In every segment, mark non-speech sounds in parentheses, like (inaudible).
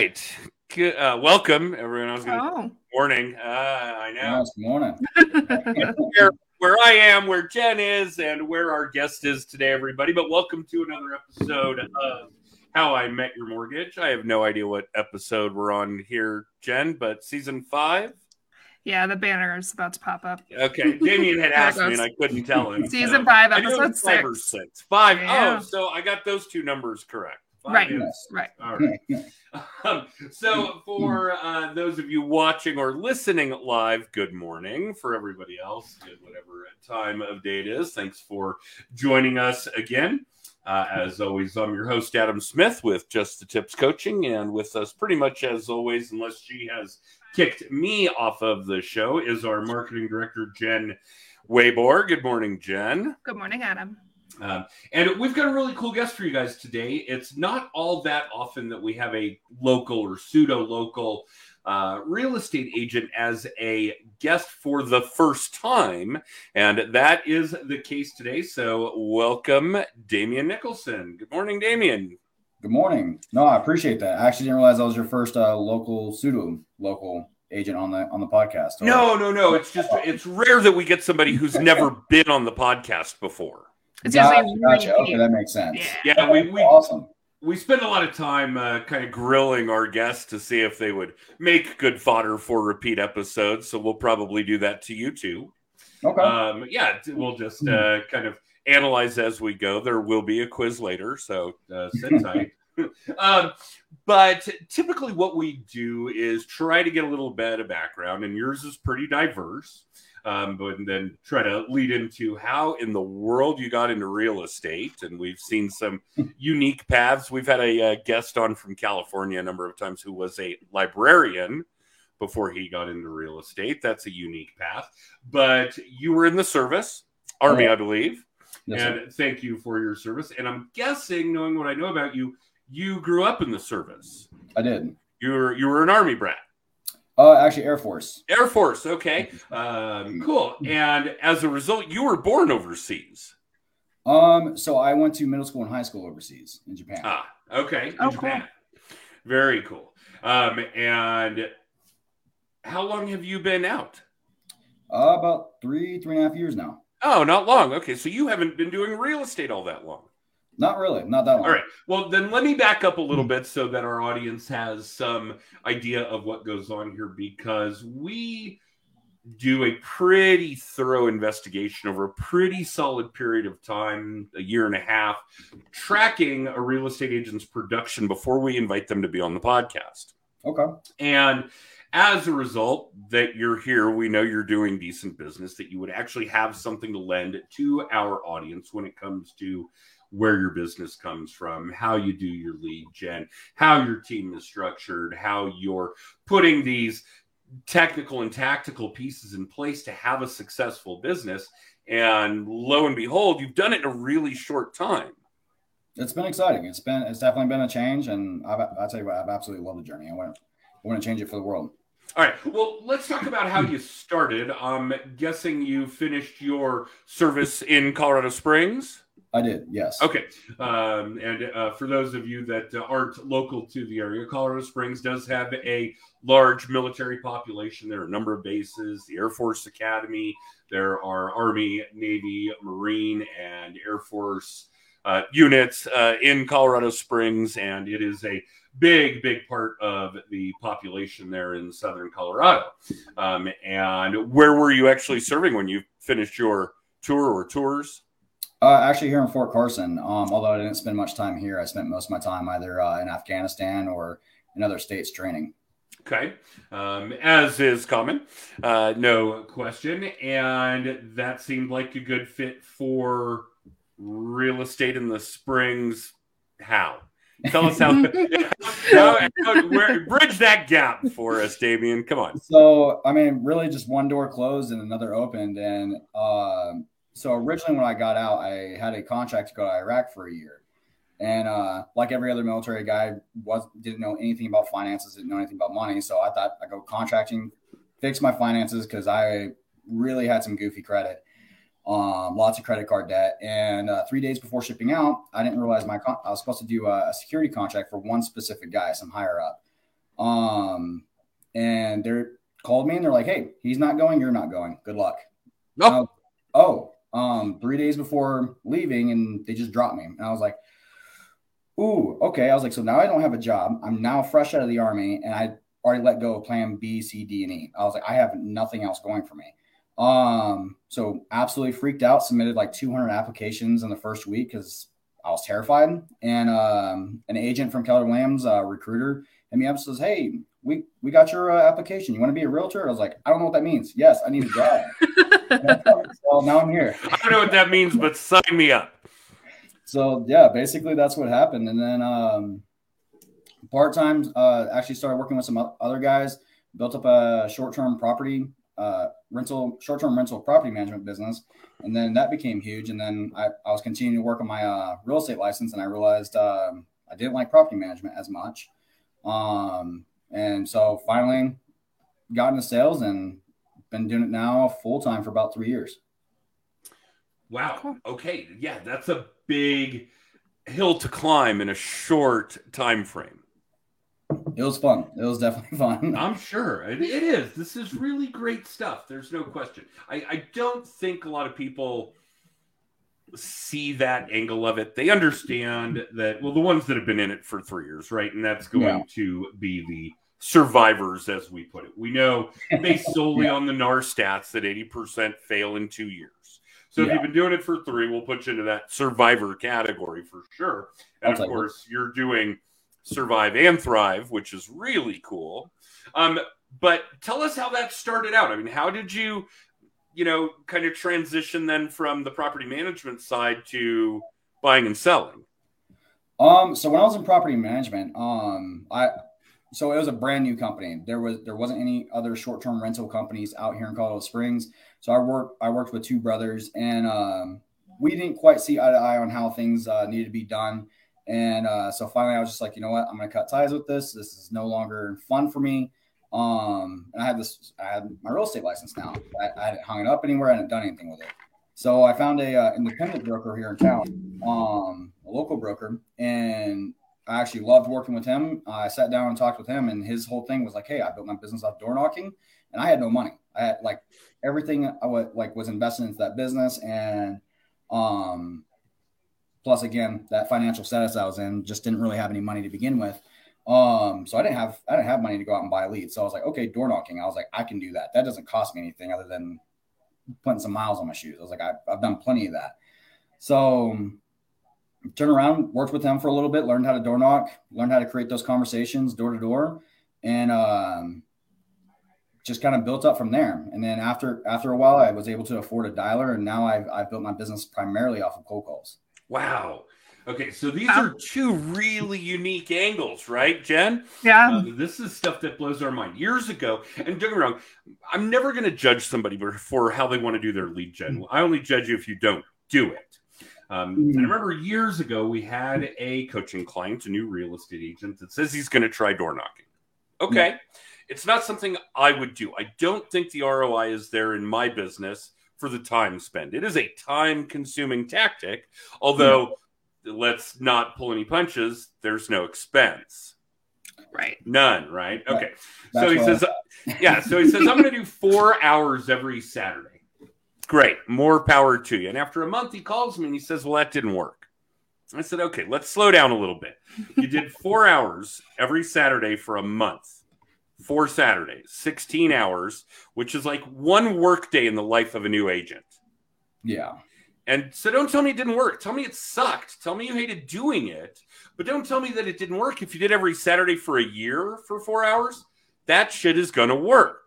right. Good, uh, welcome, everyone. I was going to Oh, morning. Uh, I know Yes, good morning. where, where I am, where Jen is, and where our guest is today, everybody. But welcome to another episode of How I Met Your Mortgage. I have no idea what episode we're on here, Jen, but season five. yeah, the banner is about to pop up. Okay, Damian had (laughs) asked me, and I couldn't tell him. Season so- five, I knew it episode was five or six. six. Five. Yeah. Oh, so I got those two numbers correct. Five Right. and Yes. Right. All right. (laughs) Um, so, for uh, those of you watching or listening live, good morning. For everybody else, good whatever time of day it is, thanks for joining us again. Uh, as always, I'm your host, Adam Smith, with Just the Tips Coaching, and with us pretty much as always, unless she has kicked me off of the show, is our marketing director, Jen Waybor. Good morning, Jen. Good morning, Adam. Um, and we've got a really cool guest for you guys today. It's not all that often that we have a local or pseudo local uh, real estate agent as a guest for the first time. And that is the case today. So, welcome, Damian Nicholson. Good morning, Damian. Good morning. No, I appreciate that. I actually didn't realize I was your first uh, local pseudo local agent on the on the podcast. So- No, no, no. It's just, it's rare that we get somebody who's never been on the podcast before. It's Gotcha, usually gotcha. Okay, that makes sense. Yeah. Yeah, we, we, awesome. we spend a lot of time uh, kind of grilling our guests to see if they would make good fodder for repeat episodes. So we'll probably do that to you too. Okay. Um, yeah, we'll just uh, kind of analyze as we go. There will be a quiz later, so uh, sit (laughs) tight. um, but typically, what we do is try to get a little bit of background, and yours is pretty diverse. Um, but then try to lead into how in the world you got into real estate, and we've seen some (laughs) unique paths. We've had a, uh guest on from California a number of times who was a librarian before he got into real estate. That's a unique path. But you were in the service, Army, I believe. Yes, sir. and thank you for your service. And I'm guessing, knowing what I know about you, you grew up in the service. I did. You were you were an Army brat. Uh, actually, Air Force. Air Force, okay. Um, cool. And as a result, you were born overseas. Um, so I went to middle school and high school overseas in Japan. Ah, okay. In Oh, cool. Japan. Very cool. Um, and how long have you been out? Uh, about three, three and a half years now. Oh, not long. Okay, so you haven't been doing real estate all that long. Not really, not that long. All right. Well, then let me back up a little hmm. bit so that our audience has some idea of what goes on here because we do a pretty thorough investigation over a pretty solid period of time, a year and a half, tracking a real estate agent's production before we invite them to be on the podcast. Okay. And as a result, that you're here, we know you're doing decent business, that you would actually have something to lend to our audience when it comes to where your business comes from, how you do your lead gen, how your team is structured, how you're putting these technical and tactical pieces in place to have a successful business. And lo and behold, you've done it in a really short time. It's been exciting. It's been, it's definitely been a change, and I've, I tell you what, I've absolutely loved the journey. I wouldn't, I wouldn't change it for the world. All right. Well, let's talk about how you started. I'm guessing you finished your service in Colorado Springs. I did, yes. Okay. Um, and uh, for those of you that uh, aren't local to the area, Colorado Springs does have a large military population. There are a number of bases, the Air Force Academy, there are Army, Navy, Marine, and Air Force uh, units uh, in Colorado Springs. And it is a big, big part of the population there in southern Colorado. Um, and where were you actually serving when you finished your tour or tours? Uh, actually, here in Fort Carson, um, although I didn't spend much time here, I spent most of my time either uh, in Afghanistan or in other states training. Okay, um, as is common, uh, no question. And that seemed like a good fit for real estate in the Springs. How? Tell us how. (laughs) how, how- where, bridge that gap for us, Damian. Come on. So, I mean, really just one door closed and another opened. And um so originally when I got out, I had a contract to go to Iraq for a year. And uh, like every other military guy, was didn't know anything about finances, didn't know anything about money. So I thought I'd go contracting, fix my finances because I really had some goofy credit, um, lots of credit card debt. And uh, three days before shipping out, I didn't realize my con- I was supposed to do a, a security contract for one specific guy, some higher up. Um, and they're called me and they're like, "Hey, he's not going. You're not going. Good luck." Oh. oh, um, three days before leaving, and they just dropped me. And I was like, "Ooh, okay." I was like, "So now I don't have a job. I'm now fresh out of the army, and I already let go of Plan B, C, D, and E. I was like, I have nothing else going for me." Um, so absolutely freaked out. Submitted like 200 applications in the first week because I was terrified. And um, an agent from Keller Williams, uh, recruiter, hit me up says, "Hey, we we got your uh, application. You want to be a realtor?" I was like, "I don't know what that means." Yes, I need a job. (laughs) so now I'm here. I don't know what that means, but sign me up. So yeah, basically that's what happened. And then um, part time, uh, actually started working with some other guys. Built up a short term property uh, rental, short term rental property management business, and then that became huge. And then I, I was continuing to work on my uh, real estate license, and I realized um, I didn't like property management as much. Um, and so finally got into sales and been doing it now full time for about three years. Wow. Okay. Yeah, that's a big hill to climb in a short time frame. It was fun. It was definitely (laughs) fun. I'm sure it, it is. This is really great stuff. There's no question. I, I don't think a lot of people see that angle of it. They understand that, well, the ones that have been in it for three years, right? And that's going yeah. to be the survivors, as we put it. We know based (laughs) solely yeah. on the NAR stats that 80% fail in two years. So yeah. if you've been doing it for three, we'll put you into that survivor category for sure. And that's of course, you're doing survive and thrive, which is really cool. Um, but tell us how that started out. I mean, how did you you know, kind of transition then from the property management side to buying and selling? Um, so when I was in property management, um, I so it was a brand new company. There was there wasn't any other short term rental companies out here in Colorado Springs. So I worked I worked with two brothers, and um, we didn't quite see eye to eye on how things uh, needed to be done. And uh, so finally, I was just like, you know what, I'm going to cut ties with this. This is no longer fun for me. Um, I had this, I had my real estate license now. I, I hadn't hung it up anywhere. I hadn't done anything with it. So I found a uh, independent broker here in town, um, a local broker, and I actually loved working with him. I sat down and talked with him, and his whole thing was like, "Hey, I built my business off door knocking, and I had no money. I had like everything I was like was invested into that business, and um, plus again that financial status I was in just didn't really have any money to begin with. Um, so I didn't have I didn't have money to go out and buy leads. So I was like, okay, door knocking. I was like, I can do that. That doesn't cost me anything other than putting some miles on my shoes. I was like, I've, I've done plenty of that. So turned around, worked with them for a little bit, learned how to door knock, learned how to create those conversations door to door, and um, just kind of built up from there. And then after after a while, I was able to afford a dialer, and now I've I've built my business primarily off of cold calls. Wow. Okay, so these are two really unique angles, right, Jen? Yeah. Uh, this is stuff that blows our mind. Years ago, and don't get me wrong, I'm never going to judge somebody for how they want to do their lead gen. I only judge you if you don't do it. Um, mm. And I remember years ago, we had a coaching client, a new real estate agent, that says he's going to try door knocking. Okay. Mm. It's not something I would do. I don't think the ROI is there in my business for the time spent. It is a time consuming tactic, although. Mm let's not pull any punches. There's no expense. Right. None, right? Okay. That's so he says, yeah. So he says, I'm going to do four hours every Saturday. Great. More power to you. And after a month, he calls me and he says, Well, that didn't work. I said, Okay, let's slow down a little bit. You did (laughs) four hours every Saturday for a month, four Saturdays, 16 hours, which is like one workday in the life of a new agent. Yeah. And so don't tell me it didn't work. Tell me it sucked. Tell me you hated doing it. But don't tell me that it didn't work. If you did every Saturday for a year for four hours, that shit is going to work.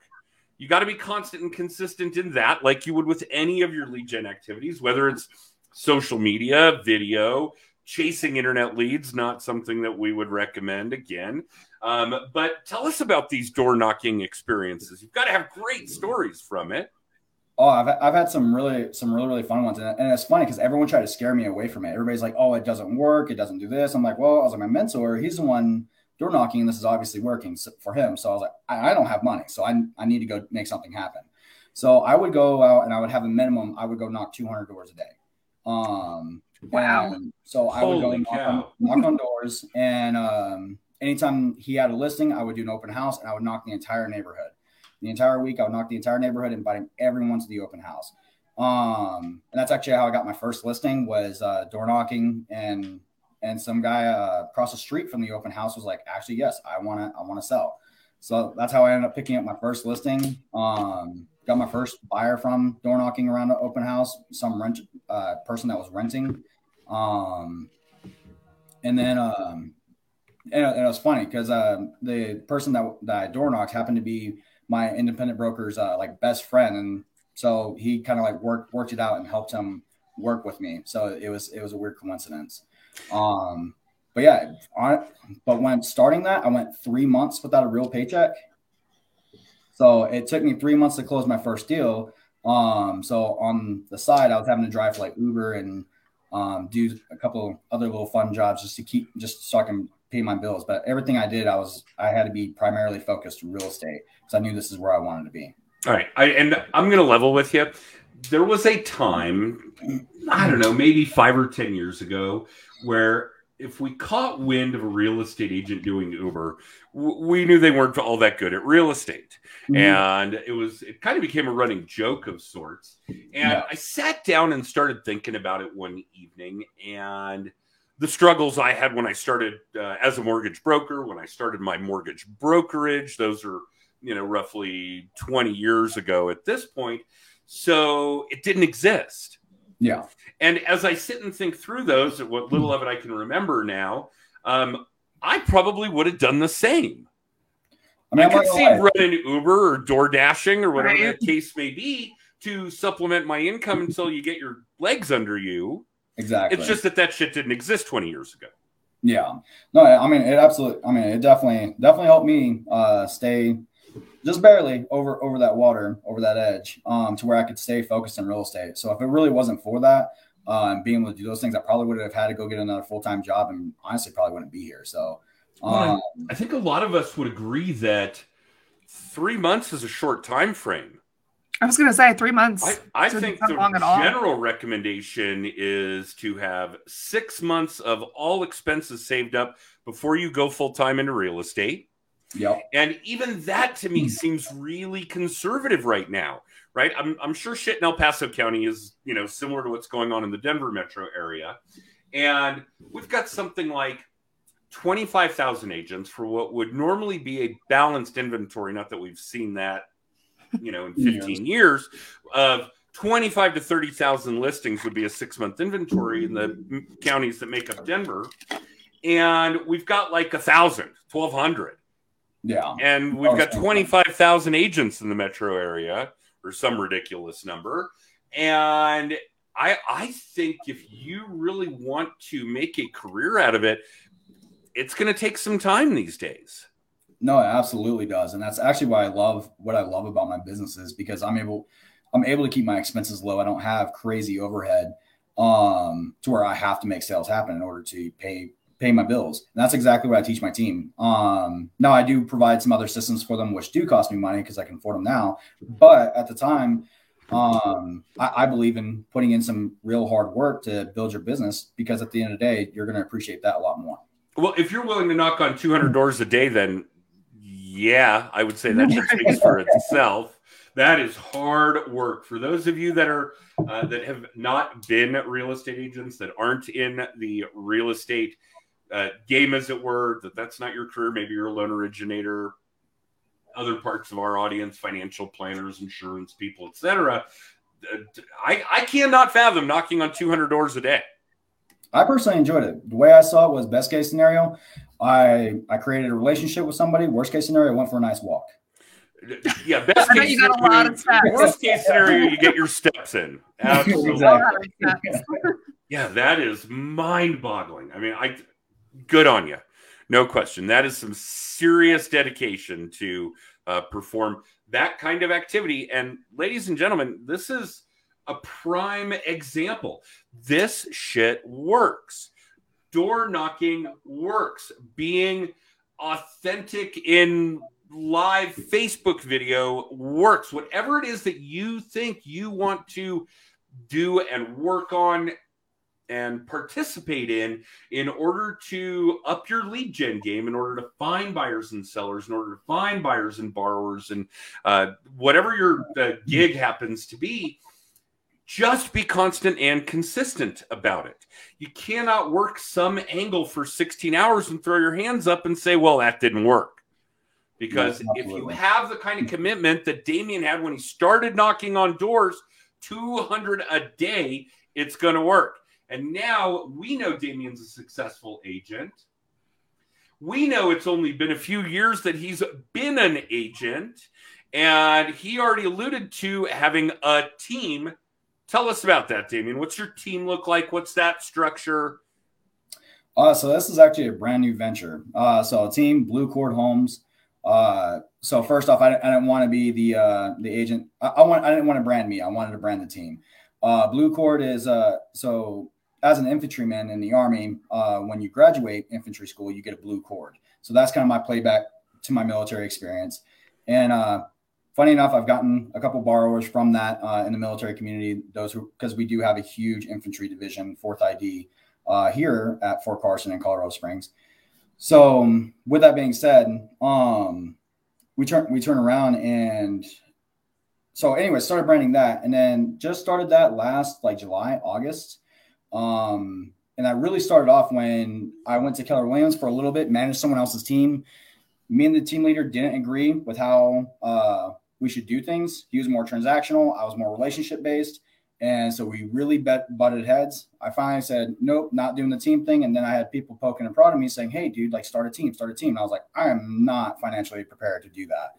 You got to be constant and consistent in that, like you would with any of your lead gen activities, whether it's social media, video, chasing internet leads, not something that we would recommend again. Um, but tell us about these door knocking experiences. You've got to have great stories from it. Oh, I've, I've had some really some really really fun ones, and, and it's funny because everyone tried to scare me away from it. Everybody's like, "Oh, it doesn't work. It doesn't do this." I'm like, "Well, I was like my mentor. He's the one door knocking, and this is obviously working for him." So I was like, I, I, don't have money, so I I need to go make something happen." So I would go out and I would have a minimum. I would go knock 200 doors a day. Um, wow. So I would go knock on, knock on, (laughs) doors, and um, anytime he had a listing, I would do an open house and I would knock the entire neighborhood. The entire week, I would knock the entire neighborhood, inviting everyone to the open house. Um, and that's actually how I got my first listing was uh, door knocking and and some guy uh, across the street from the open house was like, actually, yes, I want to, I want to sell. So that's how I ended up picking up my first listing. Um, got my first buyer from door knocking around the open house, some rent uh, person that was renting. Um, and then, um, and, and it was funny because uh, the person that, that I door knocked happened to be my independent broker's uh, like best friend. And so he kind of like worked, worked it out and helped him work with me. So it was, it was a weird coincidence. Um, but yeah, I, but when starting that, I went three months without a real paycheck. So it took me three months to close my first deal. Um, so on the side, I was having to drive like Uber and um, do a couple other little fun jobs just to keep, just so I can pay my bills. But everything I did, I was, I had to be primarily focused real estate because I knew this is where I wanted to be. All right. I, and I'm to level with you. There was a time, I don't know, maybe five or 10 years ago where if we caught wind of a real estate agent doing Uber, we knew they weren't all that good at real estate. Mm-hmm. And it was, it kind of became a running joke of sorts. And yeah. I sat down and started thinking about it one evening and the struggles I had when I started uh, as a mortgage broker, when I started my mortgage brokerage. Those are, you know, roughly 20 years ago at this point. So it didn't exist. Yeah. And as I sit and think through those, what little of it I can remember now, um, I probably would have done the same. I, mean, I could see running Uber or Door Dashing or whatever right. that case may be to supplement my income until you get your legs under you. Exactly. It's just that that shit didn't exist 20 years ago. Yeah. No, I mean, it absolutely, I mean, it definitely, definitely helped me uh, stay just barely over over that water, over that edge, um, to where I could stay focused in real estate. So if it really wasn't for that, um, being able to do those things, I probably would have had to go get another full time job, and honestly, probably wouldn't be here. So, um, well, I think a lot of us would agree that three months is a short time frame. I was going to say three months. I, I think the general recommendation is to have six months of all expenses saved up before you go full time into real estate. Yeah. And even that to me hmm. seems really conservative right now, right? I'm, I'm sure shit in El Paso County is, you know, similar to what's going on in the Denver metro area. And we've got something like 25,000 agents for what would normally be a balanced inventory. Not that we've seen that, you know, in (laughs) 15 years of 25 to 30,000 listings would be a six month inventory in the counties that make up Denver. And we've got like a thousand, 1200 yeah. And we've got 25,000 agents in the metro area or some ridiculous number. And I I think if you really want to make a career out of it, it's going to take some time these days. No, it absolutely does. And that's actually why I love what I love about my businesses because I'm able I'm able to keep my expenses low. I don't have crazy overhead um to where I have to make sales happen in order to pay pay my bills. And that's exactly what I teach my team. Um, now I do provide some other systems for them, which do cost me money because I can afford them now. But at the time, um, I, I, believe in putting in some real hard work to build your business because at the end of the day, you're going to appreciate that a lot more. Well, if you're willing to knock on 200 doors a day, then yeah, I would say that speaks for (laughs) itself. That is hard work. For those of you that are uh, that have not been real estate agents, that aren't in the real estate uh, game, as it were, that that's not your career. Maybe you're a loan originator, other parts of our audience, financial planners, insurance people, etc. Uh, I, I cannot fathom knocking on 200 doors a day. I personally enjoyed it. The way I saw it was best case scenario. I I created a relationship with somebody. Worst case scenario, I went for a nice walk. (laughs) Yeah, best case you got a lot of steps. Worst case scenario, you get your steps in. Absolutely. (laughs) exactly. (laughs) yeah, that is mind boggling. I mean, I good on you. No question. That is some serious dedication to uh, perform that kind of activity. And ladies and gentlemen, this is a prime example. This shit works. Door knocking works. Being authentic in live Facebook video works. Whatever it is that you think you want to do and work on and participate in in order to up your lead gen game, in order to find buyers and sellers, in order to find buyers and borrowers, and uh, whatever your uh, gig happens to be, just be constant and consistent about it. You cannot work some angle for 16 hours and throw your hands up and say, well, that didn't work. Because if you have the kind of commitment that Damian had when he started knocking on doors, 200 a day, it's going to work. And now we know Damian's a successful agent. We know it's only been a few years that he's been an agent. And he already alluded to having a team. Tell us about that, Damian. What's your team look like? What's that structure? Uh, so this is actually a brand new venture. Uh, so a team, Blue Cord Homes. Uh, so first off, I, I didn't want to be the uh, the agent. I, I, want I didn't want to brand me. I wanted to brand the team. Uh, Blue Cord is uh, so as an infantryman in the army, uh, when you graduate infantry school, you get a blue cord. So that's kind of my playback to my military experience. And uh, funny enough, I've gotten a couple borrowers from that uh, in the military community. Those who because we do have a huge infantry division, Fourth ID, uh, here at Fort Carson in Colorado Springs. So um, with that being said, um, we turn we turn around and so anyway, started branding that, and then just started that last like July, August. Um, and that really started off when I went to Keller Williams for a little bit, managed someone else's team. Me and the team leader didn't agree with how uh, we should do things. He was more transactional, I was more relationship based. And so we really bet, butted heads. I finally said, nope, not doing the team thing. And then I had people poking and prodding me saying, hey, dude, like start a team, start a team. And I was like, I am not financially prepared to do that.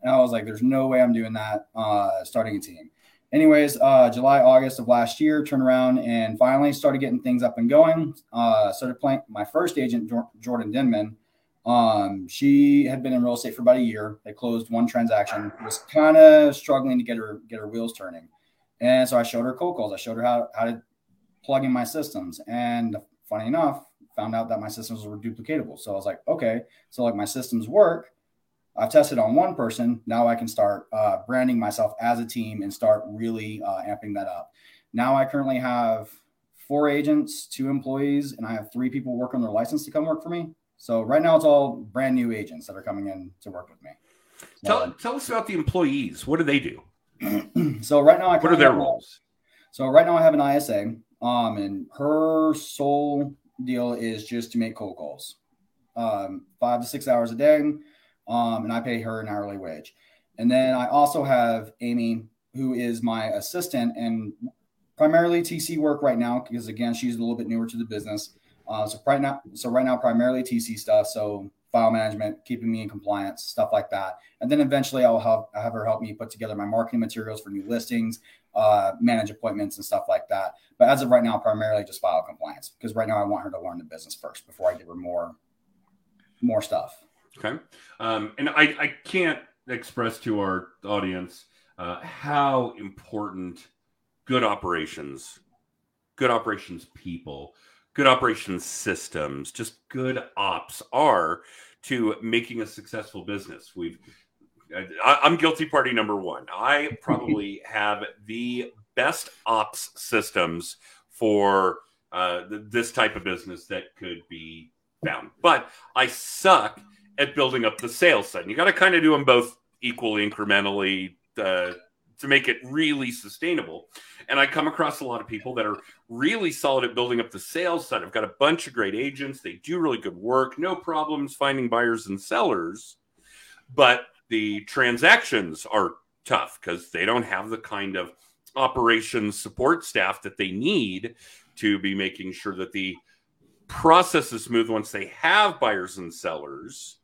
And I was like, there's no way I'm doing that, uh, starting a team anyways, uh, July, August of last year, turned around and finally started getting things up and going. Uh, started playing my first agent, Jordan Denman. Um, she had been in real estate for about a year. They closed one transaction. Was kind of struggling to get her get her wheels turning, and so I showed her cold calls. I showed her how how to plug in my systems, and funny enough, found out that my systems were duplicatable. So I was like, okay, so like my systems work I've tested on one person. Now I can start uh, branding myself as a team and start really uh, amping that up. Now I currently have four agents, two employees, and I have three people work on their license to come work for me. So right now it's all brand new agents that are coming in to work with me. Tell, tell us about the employees. What do they do? (clears throat) so right now I what are their roles? So right now I have an ISA, um, and her sole deal is just to make cold calls, um, five to six hours a day um, and I pay her an hourly wage. And then I also have Amy, who is my assistant and primarily TC work right now because again she's a little bit newer to the business. Uh, so right now, so right now primarily TC stuff. So file management, keeping me in compliance, stuff like that. And then eventually I'll have, have her help me put together my marketing materials for new listings, uh, manage appointments and stuff like that. But as of right now, primarily just file compliance because right now I want her to learn the business first before I give her more more stuff. Okay. Um, and I, I can't express to our audience uh, how important good operations, good operations people, good operations systems, just good ops are to making a successful business. We've I, am guilty party number one. I (laughs) probably have the best ops systems for uh, this type of business that could be found, but I suck at building up the sales side. You got to kind of do them both equally incrementally uh, to make it really sustainable. And I come across a lot of people that are really solid at building up the sales side. I've got a bunch of great agents. They do really good work, no problems finding buyers and sellers. But the transactions are tough because they don't have the kind of operations support staff that they need to be making sure that the process is smooth once they have buyers and sellers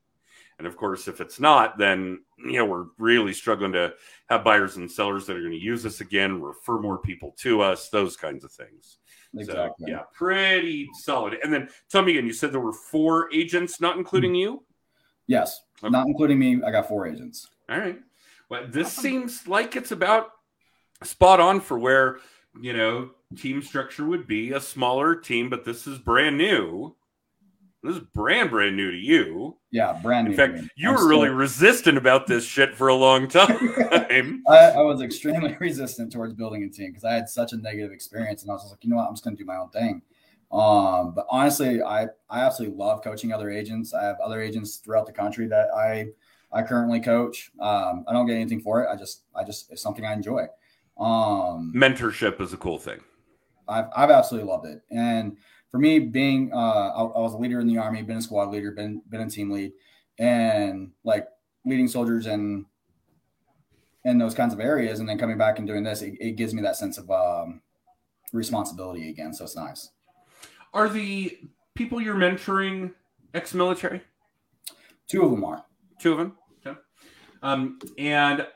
and of course, if it's not, then you know we're really struggling to have buyers and sellers that are going to use us again, refer more people to us, those kinds of things. Exactly. So, yeah, pretty solid. And then tell me again, you said there were four agents, not including hmm. you. Yes, okay. not including me. I got four agents. All right. Well, this seems like it's about spot on for where you know team structure would be a smaller team, but this is brand new. This is brand brand new to you. Yeah, brand new. In fact, you I'm were really resistant about this shit for a long (laughs) time. (laughs) I, I, was extremely (laughs) resistant towards building a team because I had such a negative experience, and I was like, you know what, I'm just going to do my own thing. Um, but honestly, I I absolutely love coaching other agents. I have other agents throughout the country that I I currently coach. Um, I don't get anything for it. I just I just it's something I enjoy. Um, Mentorship is a cool thing. I've I've absolutely loved it, and for me, being uh, I, I, was a leader in the army, been a squad leader, been been a team lead, and like leading soldiers and in those kinds of areas, and then coming back and doing this, it, it gives me that sense of um, responsibility again. So it's nice. Are the people you're mentoring ex-military? Two of them are. Two of them. Okay. Um, and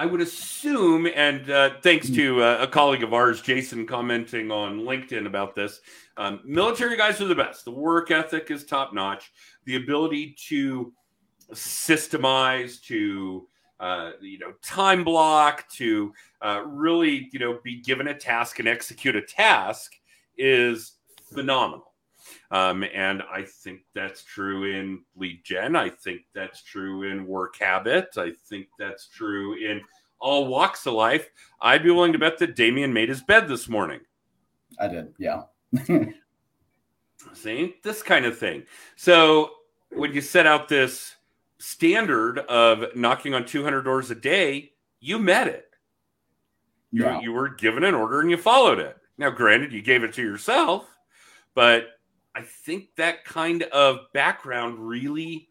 I would assume, and uh, thanks to uh, a colleague of ours, Jason, commenting on LinkedIn about this, um, military guys are the best. The work ethic is top notch. The ability to systemize, to uh, you know, time block, to uh, really you know be given a task and execute a task is phenomenal. Um, and I think that's true in lead gen. I think that's true in work habit. I think that's true in all walks of life. I'd be willing to bet that Damian made his bed this morning. I did, yeah. (laughs) See, this kind of thing. So when you set out this standard of knocking on 200 doors a day, you met it. You, yeah. you were given an order and you followed it. Now, granted, you gave it to yourself, but I think that kind of background really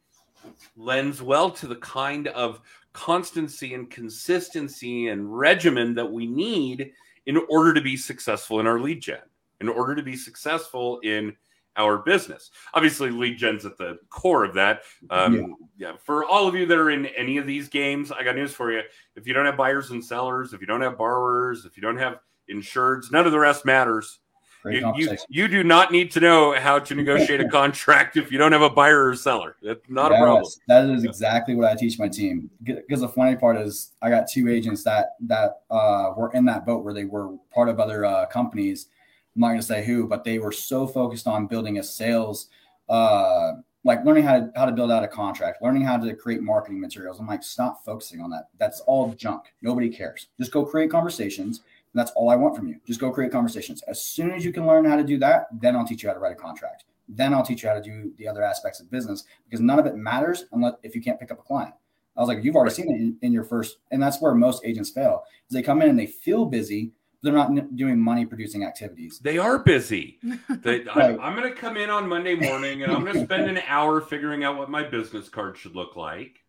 lends well to the kind of constancy and consistency and regimen that we need in order to be successful in our lead gen, in order to be successful in our business. Obviously, lead gen's at the core of that. Um, yeah. yeah. For all of you that are in any of these games, I got news for you. If you don't have buyers and sellers, if you don't have borrowers, if you don't have insureds, none of the rest matters. You, you, you, do not need to know how to negotiate a (laughs) contract if you don't have a buyer or seller. That's not yes, a problem. That is exactly what I teach my team. Because the funny part is, I got two agents that that uh, were in that boat where they were part of other uh, companies. I'm not going to say who, but they were so focused on building a sales, uh, like learning how to how to build out a contract, learning how to create marketing materials. I'm like, stop focusing on that. That's all junk. Nobody cares. Just go create conversations and that's all I want from you. Just go create conversations. As soon as you can learn how to do that, then I'll teach you how to write a contract. Then I'll teach you how to do the other aspects of business because none of it matters unless if you can't pick up a client. I was like, you've already seen it in, in your first, and that's where most agents fail. Is they come in and they feel busy, they're not doing money producing activities. They are busy. (laughs) They, right. I, I'm going to come in on Monday morning and I'm going to spend an (laughs) hour figuring out what my business card should look like.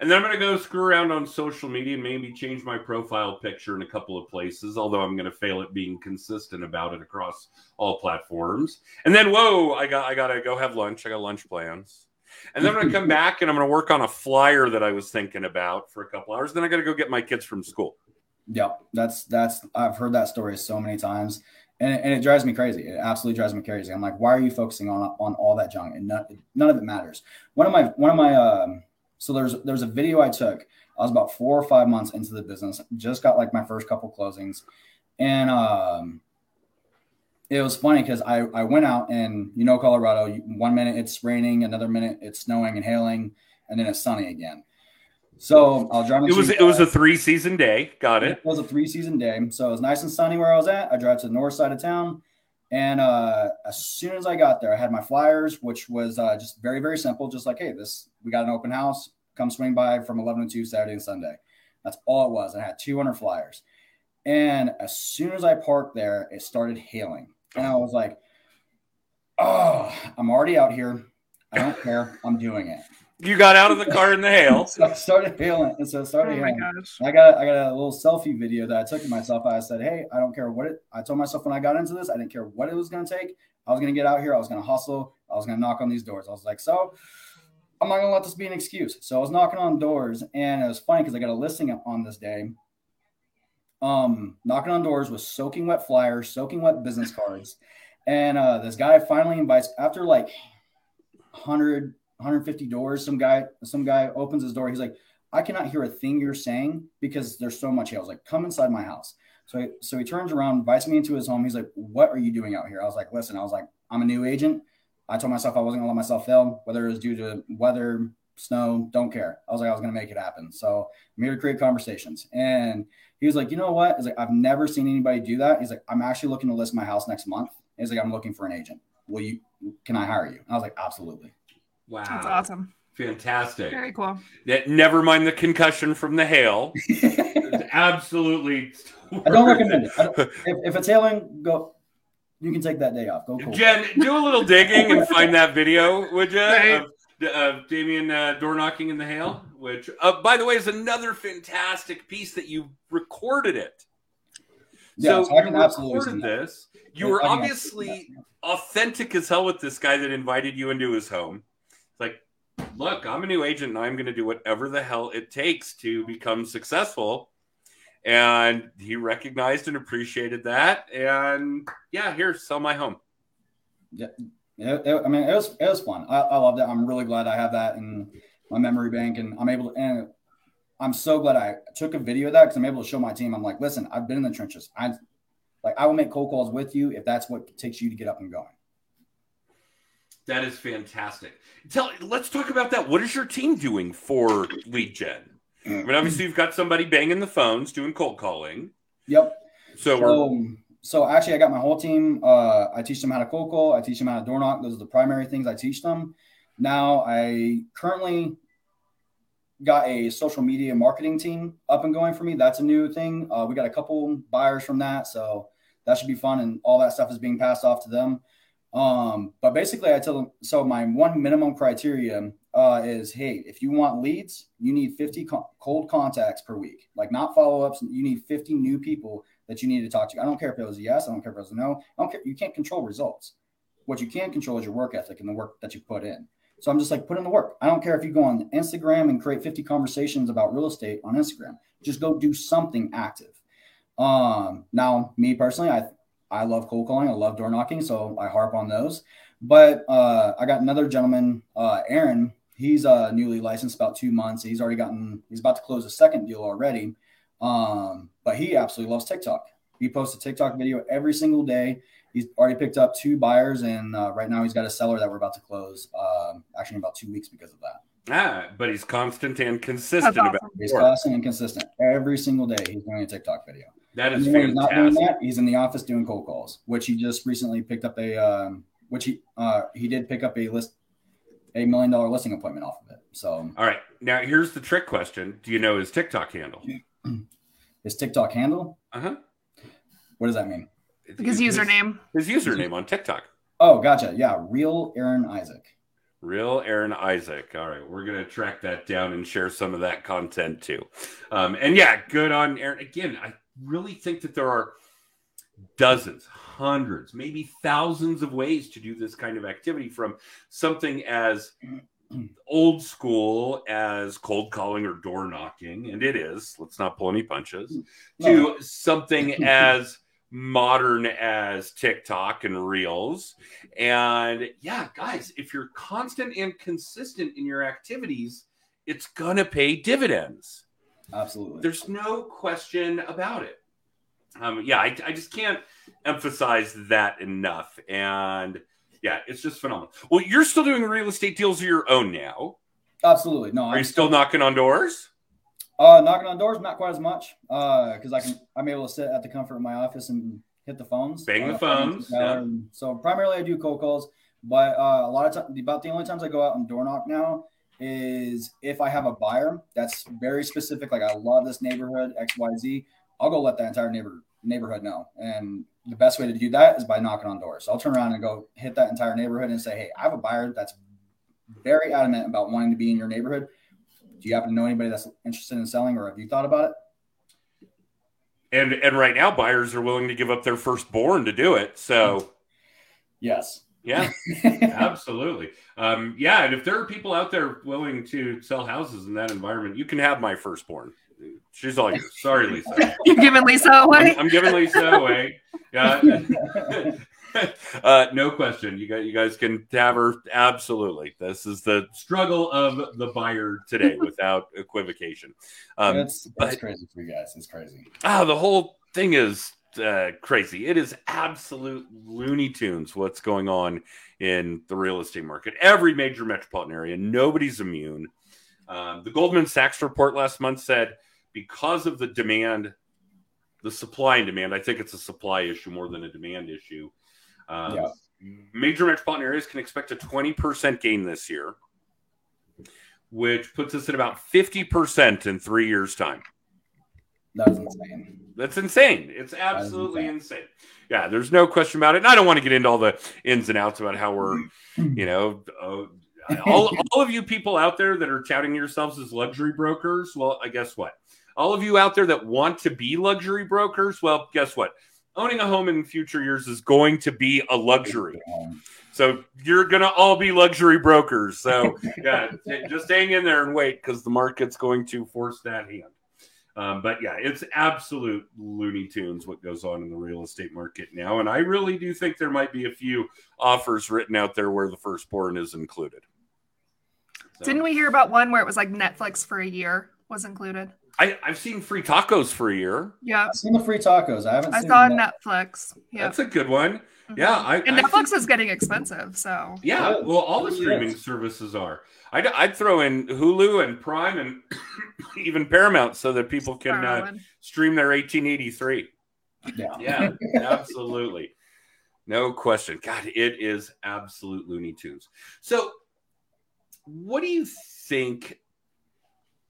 And then I'm going to go screw around on social media and maybe change my profile picture in a couple of places, although I'm going to fail at being consistent about it across all platforms. And then, whoa, I got I got to go have lunch. I got lunch plans. And then I'm going to come (laughs) back and I'm going to work on a flyer that I was thinking about for a couple hours. Then I got to go get my kids from school. Yeah, that's that's I've heard that story so many times. And it, and it, drives me crazy. It absolutely drives me crazy. I'm like, why are you focusing on on all that junk? And none, none of it matters. One of my one of my um, so there's there's a video I took. I was about four or five months into the business, just got like my first couple closings, and um, it was funny because I I went out and you know Colorado, one minute it's raining, another minute it's snowing and hailing, and then it's sunny again. So I was driving. It was it was a three season day. Got it. It was a three season day. So it was nice and sunny where I was at. I drive to the north side of town. And uh, as soon as I got there, I had my flyers, which was uh, just very, very simple. Just like, hey, this we got an open house. Come swing by from 11 to 2 Saturday and Sunday. That's all it was. I had 200 flyers. And as soon as I parked there, it started hailing. And I was like, oh, I'm already out here. I don't care. I'm doing it. You got out of the car in the hail. (laughs) so I started hailing. And so it started oh hailing. I got I got a little selfie video that I took of myself. I said, Hey, I don't care what it I told myself when I got into this, I didn't care what it was gonna take. I was gonna get out here, I was gonna hustle, I was gonna knock on these doors. I was like, so I'm not gonna let this be an excuse. So I was knocking on doors, and it was funny because I got a listing on this day. Um, knocking on doors with soaking wet flyers, soaking wet business cards, and uh, this guy finally invites after like 100 150 doors. Some guy, some guy opens his door. He's like, I cannot hear a thing you're saying because there's so much hail. I was like, come inside my house. So, he, so he turns around, invites me into his home. He's like, what are you doing out here? I was like, listen, I was like, I'm a new agent. I told myself I wasn't gonna let myself fail, whether it was due to weather, snow, don't care. I was like, I was gonna make it happen. So I'm here to create conversations. And he was like, you know what? He's like, I've never seen anybody do that. He's like, I'm actually looking to list my house next month. He's like, I'm looking for an agent. Will you can I hire you? I was like, absolutely. Wow. That's awesome. Fantastic. Very cool. Yeah, never mind the concussion from the hail. (laughs) Absolutely. I don't recommend it. I don't, (laughs) if, if it's hailing, go. You can take that day off. Go cool. Jen, do a little digging and find that video, would you? Right. Of, of Damian uh, door knocking in the hail, which, uh, by the way, is another fantastic piece that you recorded it. Yeah, so so I you can absolutely recorded this. You were obviously authentic as hell with this guy that invited you into his home. Look, I'm a new agent and I'm going to do whatever the hell it takes to become successful. And he recognized and appreciated that. And yeah, here, sell my home. Yeah, I mean, it was it was fun. I, I loved it. I'm really glad I have that in my memory bank, and I'm able to. And I'm so glad I took a video of that because I'm able to show my team. I'm like, listen, I've been in the trenches. I like I will make cold calls with you if that's what takes you to get up and going. That is fantastic. Tell let's talk about that. What is your team doing for lead gen? I mean, obviously you've got somebody banging the phones, doing cold calling. Yep. So, so actually, I got my whole team. Uh, I teach them how to cold call. I teach them how to door knock. Those are the primary things I teach them. Now, I currently got a social media marketing team up and going for me. That's a new thing. Uh, we got a couple buyers from that, so that should be fun. And all that stuff is being passed off to them. Um, but basically, I tell them. So my one minimum criteria uh, is, hey, if you want leads, you need 50 co- cold contacts per week, like not follow ups. You need 50 new people that you need to talk to. I don't care if it was a yes. I don't care if it was a no. I don't care. You can't control results. What you can control is your work ethic and the work that you put in. So I'm just like, put in the work. I don't care if you go on Instagram and create 50 conversations about real estate on Instagram. Just go do something active. Um, now, me personally, I I love cold calling. I love door knocking, so I harp on those. But uh, I got another gentleman, uh, Aaron. He's uh, newly licensed, about two months. He's already gotten. He's about to close a second deal already. Um, but he absolutely loves TikTok. He posts a TikTok video every single day. He's already picked up two buyers, and uh, right now he's got a seller that we're about to close. Um, actually, in about two weeks because of that. ah, but he's constant and consistent That's about awesome. He's constant and consistent. Every single day, he's doing a TikTok video. That And is when he's not doing fantastic. that, he's in the office doing cold calls, which he just recently picked up a, um, which he uh, he did pick up a list, a million dollar listing appointment off of it. So All right, now here's the trick question: Do you know his TikTok handle? (clears throat) his TikTok handle, Uh huh. what does that mean? His username. His username on TikTok. Oh, gotcha. Yeah, real Aaron Isaac. Real Aaron Isaac. All right, we're gonna track that down and share some of that content too. Um, and yeah, good on Aaron. Again, I really think that there are dozens, hundreds, maybe thousands of ways to do this kind of activity from something as old school as cold calling or door knocking, and it is, let's not pull any punches, to something (laughs) as modern as TikTok and Reels. And yeah, guys, if you're constant and consistent in your activities, it's going to pay dividends. Absolutely. There's no question about it. Um, yeah, I, I just can't emphasize that enough. And yeah, it's just phenomenal. Well, you're still doing real estate deals of your own now. Absolutely. No, Are you I'm still knocking on doors? uh, knocking on doors, not quite as much, Uh, because I can. I'm able to sit at the comfort of my office and hit the phones, Bang the Uh, phones, yeah. So primarily, I do cold calls, but uh, a lot of times, about the only times I go out and door knock now is if I have a buyer that's very specific. Like I love this neighborhood X Y Z. I'll go let that entire neighbor neighborhood know, and the best way to do that is by knocking on doors. So I'll turn around and go hit that entire neighborhood and say, "Hey, I have a buyer that's very adamant about wanting to be in your neighborhood. Do you happen to know anybody that's interested in selling, or have you thought about it?" And and right now, buyers are willing to give up their firstborn to do it. So Yes. Yeah, (laughs) absolutely. Um, yeah, and if there are people out there willing to sell houses in that environment, you can have my firstborn. She's all yours. Sorry, Lisa. (laughs) You're giving Lisa away. I'm, I'm giving Lisa away. Yeah. (laughs) uh, no question. You guys, you guys can have her. Absolutely. This is the struggle of the buyer today, without equivocation. Um, it's, it's but- crazy for you guys. It's crazy. ah, the whole thing is uh, crazy. It is absolute Looney Tunes what's going on in the real estate market. Every major metropolitan area, nobody's immune. Um, the Goldman Sachs report last month said because of the demand, the supply and demand, I think it's a supply issue more than a demand issue. Um, Yeah. Major metropolitan areas can expect a 20% gain this year, which puts us at about 50% in three years' time. That's insane. That's insane. It's absolutely insane. insane. Yeah, there's no question about it. And I don't want to get into all the ins and outs about how we're, (clears throat) you know, uh, all, all of you people out there that are touting yourselves as luxury brokers. Well, I guess what? All of you out there that want to be luxury brokers. Well, guess what? Owning a home in future years is going to be a luxury. So you're gonna all be luxury brokers. So yeah, (laughs) just hang in there and wait because the market's going to force that hand. Um, but yeah, it's absolute Looney Tunes what goes on in the real estate market now, and I really do think there might be a few offers written out there where the firstborn is included. So, Didn't we hear about one where it was like Netflix for a year was included? I, I've seen free tacos for a year. Yeah. I've seen the free tacos. I haven't I seen saw on. Netflix. Yeah. That's a good one. Mhm. Yeah, I, and I Netflix think- is getting expensive, so Yeah, well, all the Yes. streaming services are. I'd, I'd throw in Hulu and Prime and (coughs) even Paramount so that people can uh, stream their 1883. Yeah. (laughs) Yeah, absolutely. No question. God, it is absolute Looney Tunes. So, what do you think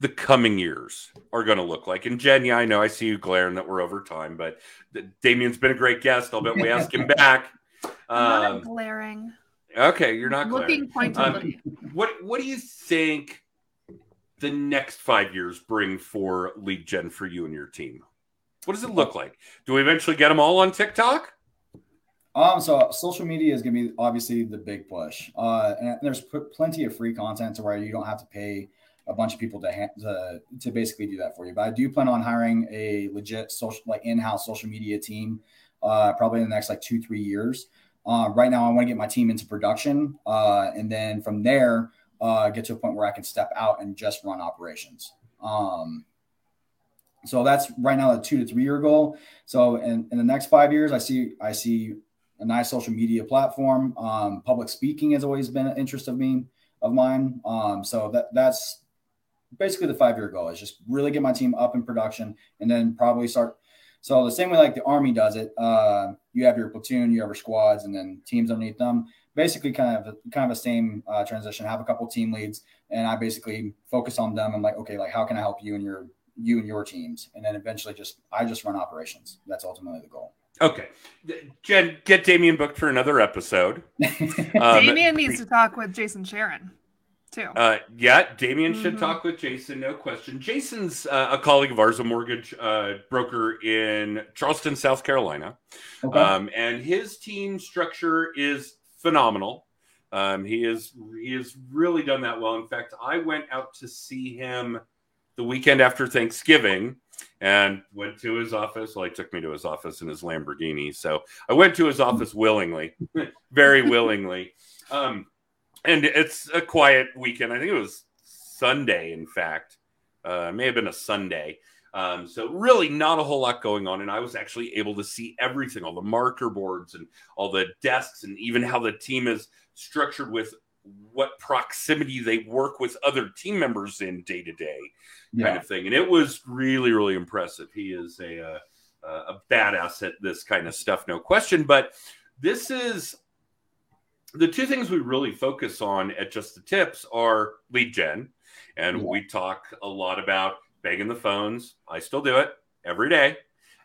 the coming years are going to look like? And Jen, yeah, I know I see you glaring that we're over time, but th- Damian's been a great guest. I'll bet we ask him back. I'm (laughs) not Um, glaring. okay, you're not glaring. Looking pointedly. What What do you think the next five years bring for League Gen for you and your team? What does it look like? Do we eventually get them all on TikTok? Um, so social media is going to be obviously the big push. Uh, and there's p- plenty of free content to where you don't have to pay a bunch of people to, ha- to to basically do that for you. But I do plan on hiring a legit social like in-house social media team, uh, probably in the next like two three years. Uh, right now, I want to get my team into production, uh, and then from there, uh, get to a point where I can step out and just run operations. Um, so that's right now a two to three year goal. So in, in the next five years, I see I see a nice social media platform. Um, public speaking has always been an interest of me of mine. Um, so that that's basically the five year goal is just really get my team up in production and then probably start. So the same way like the army does it, uh, you have your platoon, you have your squads, and then teams underneath them. Basically, kind of kind of a same uh, transition. Have a couple team leads, and I basically focus on them. I'm like, okay, like how can I help you and your you and your teams, and then eventually just I just run operations. That's ultimately the goal. Okay, Jen, get Damian booked for another episode. (laughs) Um, Damian needs to talk with Jason Sharon, too. Uh, yeah, Damian should Mhm. talk with Jason, no question. Jason's uh, a colleague of ours, a mortgage uh, broker in Charleston, South Carolina. Okay. Um, and his team structure is phenomenal. Um, he is he has really done that well. In fact, I went out to see him the weekend after Thanksgiving and went to his office. Well, he took me to his office in his Lamborghini, so I went to his office willingly, (laughs) very willingly. Um, and it's a quiet weekend. I think it was Sunday, in fact. Uh, it may have been a Sunday. Um, so really not a whole lot going on. And I was actually able to see everything, all the marker boards and all the desks and even how the team is structured with what proximity they work with other team members in day to day kind of thing. And it was really, really impressive. He is a, uh, a badass at this kind of stuff, no question. But this is the two things we really focus on at Just the Tips are lead gen. And Yeah. we talk a lot about banging the phones. I still do it every day.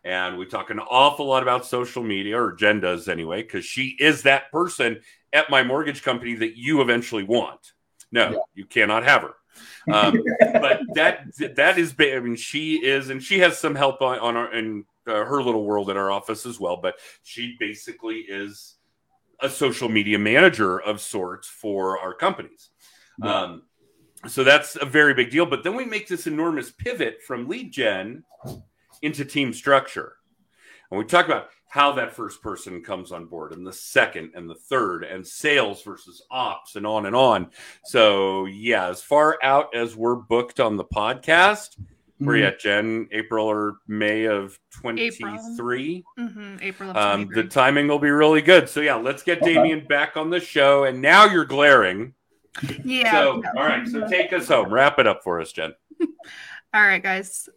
And we talk an awful lot about social media, or Jen does anyway, because she is that person at my mortgage company that you eventually want. No, Yeah. you cannot have her. Um, (laughs) but that that is I mean she is and she has some help on, on our in uh, her little world at our office as well but she basically is a social media manager of sorts for our companies. Yeah. um, so that's a very big deal. But then we make this enormous pivot from lead gen into team structure. And we talk about how that first person comes on board and the second and the third and sales versus ops and on and on. So yeah as far out as we're booked on the podcast Where you Mhm. at, Jen? April or May of 23? hmm April of Um, the timing will be really good. So, yeah, let's get Okay. Damian back on the show. And now you're glaring. yeah. so, yeah. all right. So, take us home. Wrap it up for us, Jen. (laughs) All right, guys.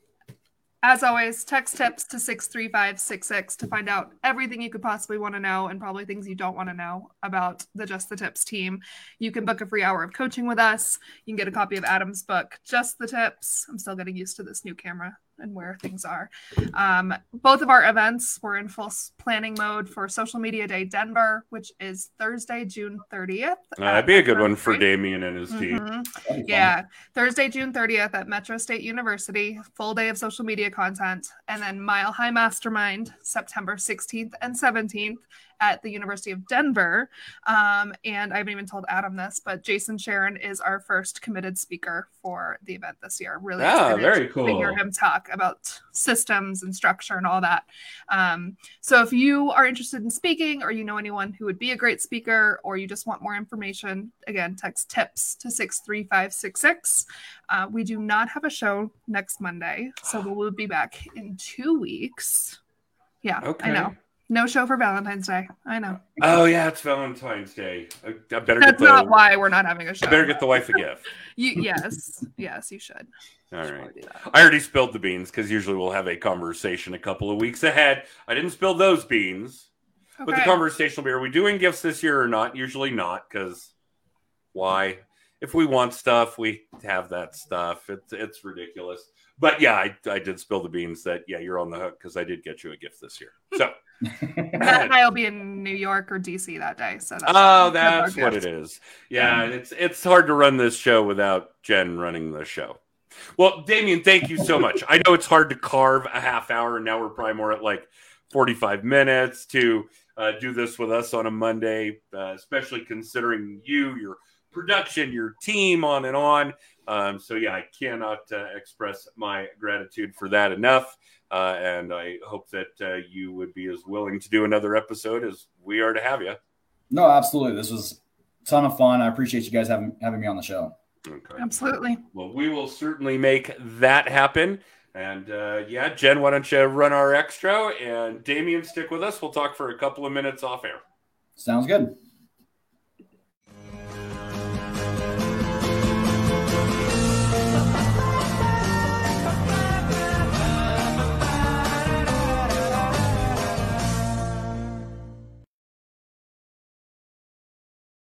As always, text tips to 63566 to find out everything you could possibly want to know and probably things you don't want to know about the Just the Tips team. You can book a free hour of coaching with us. You can get a copy of Adam's book, Just the Tips. I'm still getting used to this new camera and where things are. Um, both of our events, we're in full planning mode for Social Media Day Denver, which is Thursday, June 30th. Uh, that'd be a good one for Metro Damian and his team. Mhm. That'd fun. Yeah, Thursday, June 30th at Metro State University, full day of social media content. And then Mile High Mastermind, September 16th and 17th at the University of Denver. Um, and I haven't even told Adam this, but Jason Sharon is our first committed speaker for the event this year. Really yeah, very to hear him talk about systems and structure and all that. Um, so if you are interested in speaking or you know anyone who would be a great speaker or you just want more information, again, text tips to 63566. Uh, we do not have a show next Monday, so we will be back in two weeks. Yeah, Okay. I know. No show for Valentine's Day. I know. Oh, yeah. It's Valentine's Day. I, I better get That's the. not why we're not having a show. I better get the wife a gift. (laughs) You, yes, yes, you should. All Should right. probably do that. I already spilled the beans because usually we'll have a conversation a couple of weeks ahead. I didn't spill those beans, but the Okay. conversation will be: Are we doing gifts this year or not? Usually not, because why? If we want stuff, we have that stuff. It's it's ridiculous. But yeah, I, I did spill the beans that yeah, you're on the hook because I did get you a gift this year. So Matt and I will be in New York or DC that day. So that's oh, our that's what it is. Yeah, it's it's hard to run this show without Jen running the show. Well, Damian, thank you so much. I know it's hard to carve a half hour, and now we're probably more at like 45 minutes to uh, do this with us on a Monday, uh, especially considering you, your production, your team, on and on. Um, so, yeah, I cannot uh, express my gratitude for that enough. Uh, and I hope that uh, you would be as willing to do another episode as we are to have you. No, absolutely. This was a ton of fun. I appreciate you guys having having me on the show. Okay. Absolutely. Well, we will certainly make that happen. And uh, yeah, Jen, why don't you run our extra? And Damian, stick with us. We'll talk for a couple of minutes off air. Sounds good.